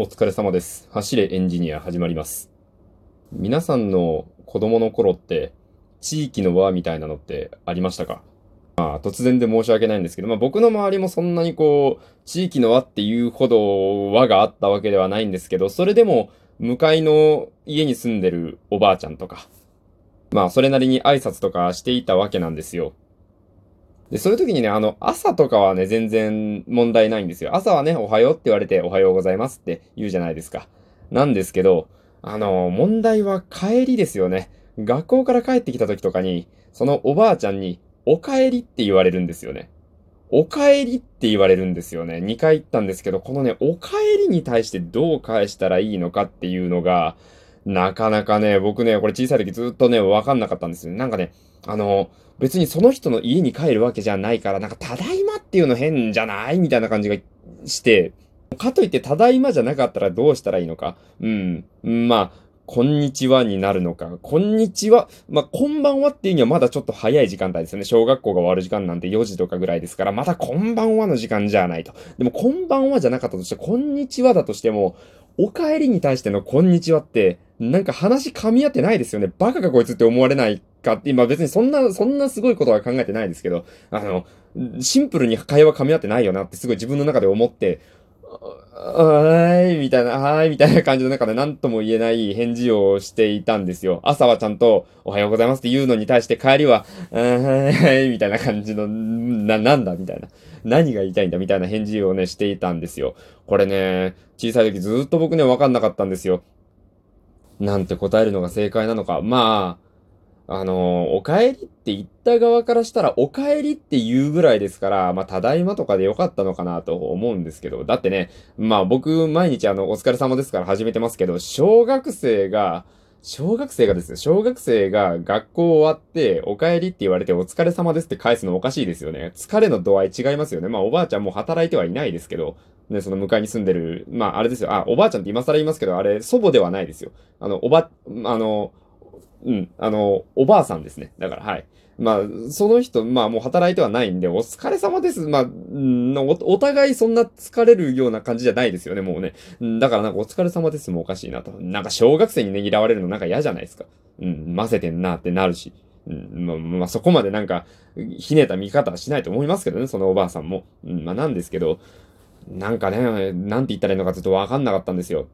お疲れ様です。走れエンジニア始まります。皆さんの子供の頃って、地域の輪みたいなのってありましたか？まあ、突然で申し訳ないんですけど、まあ僕の周りもそんなにこう、地域の輪っていうほど輪があったわけではないんですけど、それでも、向かいの家に住んでるおばあちゃんとか、まあそれなりに挨拶とかしていたわけなんですよ。で、そういう時にね、あの、朝とかはね、全然問題ないんですよ。朝はね、おはようって言われて、おはようございますって言うじゃないですか。なんですけど、あの、問題は帰りですよね。学校から帰ってきた時とかに、そのおばあちゃんに、お帰りって言われるんですよね。お帰りって言われるんですよね。2回言ったんですけど、このね、お帰りに対してどう返したらいいのかっていうのが、なかなかね、僕ね、これ小さい時ずっとね、わかんなかったんですよ。なんかね、あの、別にその人の家に帰るわけじゃないから、なんか、ただいまっていうの変じゃないみたいな感じがして、かといって、ただいまじゃなかったらどうしたらいいのか。うん。まあ、こんにちはになるのか。こんにちは。まあ、こんばんはっていうにはまだちょっと早い時間帯ですよね。小学校が終わる時間なんて4時とかぐらいですから、またこんばんはの時間じゃないと。でも、こんばんはじゃなかったとして、こんにちはだとしても、お帰りに対してのこんにちはって、なんか話噛み合ってないですよね。バカかこいつって思われないかって、今別にそんな、そんなすごいことは考えてないですけど、あの、シンプルに会話噛み合ってないよなってすごい自分の中で思って、はーい、みたいな、はーい、みたいな感じの中で何とも言えない返事をしていたんですよ。朝はちゃんと、おはようございますって言うのに対して帰りは、はーい、みたいな感じの、な、なんだみたいな。何が言いたいんだみたいな返事をね、していたんですよ。これね、小さい時ずっと僕ね、わかんなかったんですよ。なんて答えるのが正解なのか。まあ、あの、お帰りって言った側からしたら、お帰りって言うぐらいですから、まあ、ただいまとかでよかったのかなと思うんですけど、だってね、まあ僕、毎日あの、お疲れ様ですから始めてますけど、小学生が、小学生がですよ、小学生が学校終わって、お帰りって言われて、お疲れ様ですって返すのおかしいですよね。疲れの度合い違いますよね。まあおばあちゃんも働いてはいないですけど、ね、その向かいに住んでる、まああれですよ、あ、おばあちゃんって今更言いますけど、あれ、祖母ではないですよ。あの、おば、あの、うん、あの、おばあさんですね。だから、はい。まあ、その人、まあもう働いてはないんで、お疲れ様です。まあ、お、お互いそんな疲れるような感じじゃないですよね、もうね。だからなんかお疲れ様ですもおかしいなと。なんか小学生にねぎらわれるのなんか嫌じゃないですか。うん、混ぜてんなってなるし。うん、まあ、そこまでなんか、ひねた見方はしないと思いますけどね、そのおばあさんも。うん、まあなんですけど、なんかね、なんて言ったらいいのかちょっとわかんなかったんですよ。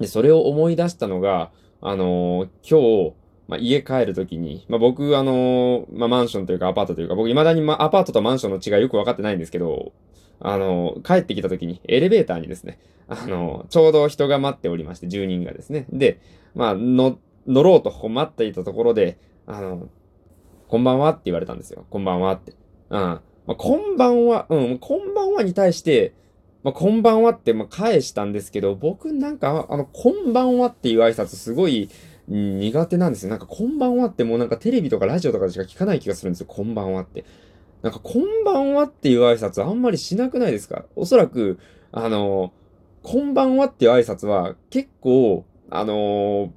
で、それを思い出したのが、あのー今日、まあ、家帰るときに、まあ、僕、あのーまあ、マンションというかアパートというか、僕未だに、ま、アパートとマンションの違いよくわかってないんですけど、あのー帰ってきたときに、エレベーターにですね、あのーちょうど人が待っておりまして、住人がですね。で、まあ、の、乗ろうと待っていたところで、あのこんばんはって言われたんですよ。こんばんはって。うん。まあ、こんばんは、うん、こんばんはに対して、まあ、こんばんはって、まあ、返したんですけど、僕なんか、あの、こんばんはっていう挨拶すごい苦手なんですよ。なんか、こんばんはってもうなんかテレビとかラジオとかでしか聞かない気がするんですよ。こんばんはって。なんか、こんばんはっていう挨拶あんまりしなくないですか？おそらく、あの、こんばんはっていう挨拶は結構、あの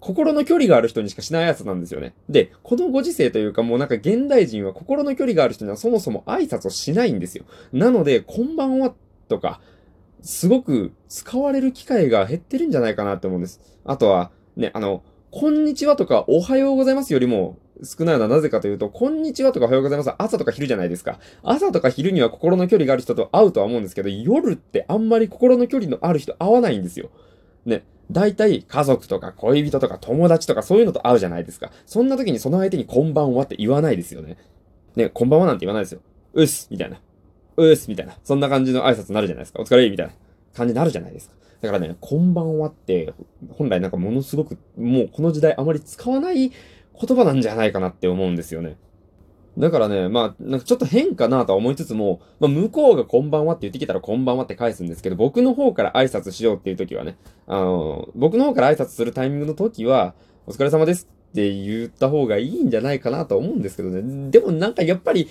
心の距離がある人にしかしないやつなんですよね。で、このご時世というかもうなんか現代人は心の距離がある人にはそもそも挨拶をしないんですよ。なので、こんばんはってとか、すごく使われる機会が減ってるんじゃないかなって思うんです。あとは、ね、あの、こんにちはとかおはようございますよりも少ないのはなぜかというと、こんにちはとかおはようございます朝とか昼じゃないですか。朝とか昼には心の距離がある人と会うとは思うんですけど、夜ってあんまり心の距離のある人会わないんですよ。ね。大体家族とか恋人とか友達とかそういうのと会うじゃないですか。そんな時にその相手にこんばんはって言わないですよね。ね、こんばんはなんて言わないですよ。うっすみたいな。うっすみたいな。そんな感じの挨拶になるじゃないですか。お疲れみたいな感じになるじゃないですか。だからね、こんばんはって、本来なんかものすごく、もうこの時代あまり使わない言葉なんじゃないかなって思うんですよね。だからね、まあ、なんかちょっと変かなとは思いつつも、まあ、向こうがこんばんはって言ってきたらこんばんはって返すんですけど、僕の方から挨拶しようっていう時はね、あの、僕の方から挨拶するタイミングの時は、お疲れ様ですって言った方がいいんじゃないかなと思うんですけどね。でもなんかやっぱり、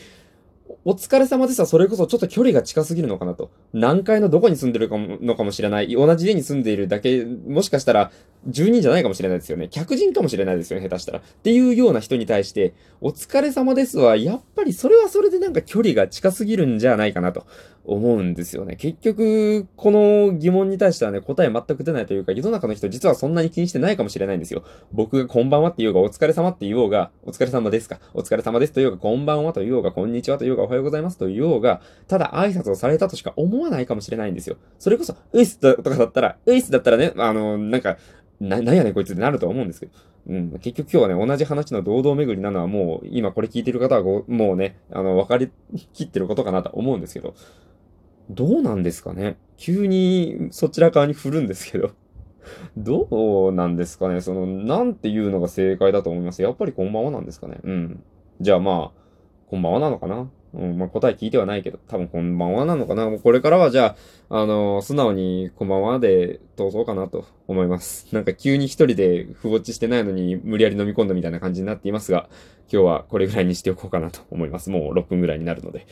お疲れ様ですはそれこそちょっと距離が近すぎるのかなと。何階のどこに住んでるかものかもしれない。同じ家に住んでいるだけ、もしかしたら住人じゃないかもしれないですよね。客人かもしれないですよね、下手したら。っていうような人に対して、お疲れ様ですは、やっぱりそれはそれでなんか距離が近すぎるんじゃないかなと思うんですよね。結局、この疑問に対してはね、答え全く出ないというか、世の中の人実はそんなに気にしてないかもしれないんですよ。僕がこんばんはって言おうが、お疲れ様って言おうが、お疲れ様ですか。お疲れ様ですと言おうが、こんばんはと言おうが、こんにちはと言おうが、おはようございますと言おうが、ただ挨拶をされたとしか思わないかもしれないんですよ。それこそ、ウイスとかだったら、ウイスだったらね、あの、なんか、な、なんやねんこいつってなると思うんですけど。うん。結局今日はね、同じ話の堂々巡りなのはもう、今これ聞いてる方はごもうね、あの、分かりきってることかなと思うんですけど。どうなんですかね？急にそちら側に振るんですけど。どうなんですかね？その、なんていうのが正解だと思います？やっぱりこんばんはなんですかね？うん。じゃあまあ、こんばんはなのかな？うん、まあ答え聞いてはないけど、多分こんばんはなのかな？もうこれからはじゃあ、あのー、素直にこんばんはで通そうかなと思います。なんか急に一人でふぼっちしてないのに無理やり飲み込んだみたいな感じになっていますが、今日はこれぐらいにしておこうかなと思います。もう6分ぐらいになるので。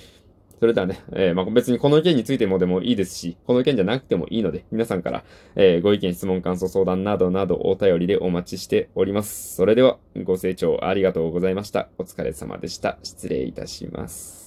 それではね、えー、まあ、別にこの件についてもでもいいですし、この意見じゃなくてもいいので、皆さんから、えー、ご意見、質問、感想、相談などなどお便りでお待ちしております。それでは、ご清聴ありがとうございました。お疲れ様でした。失礼いたします。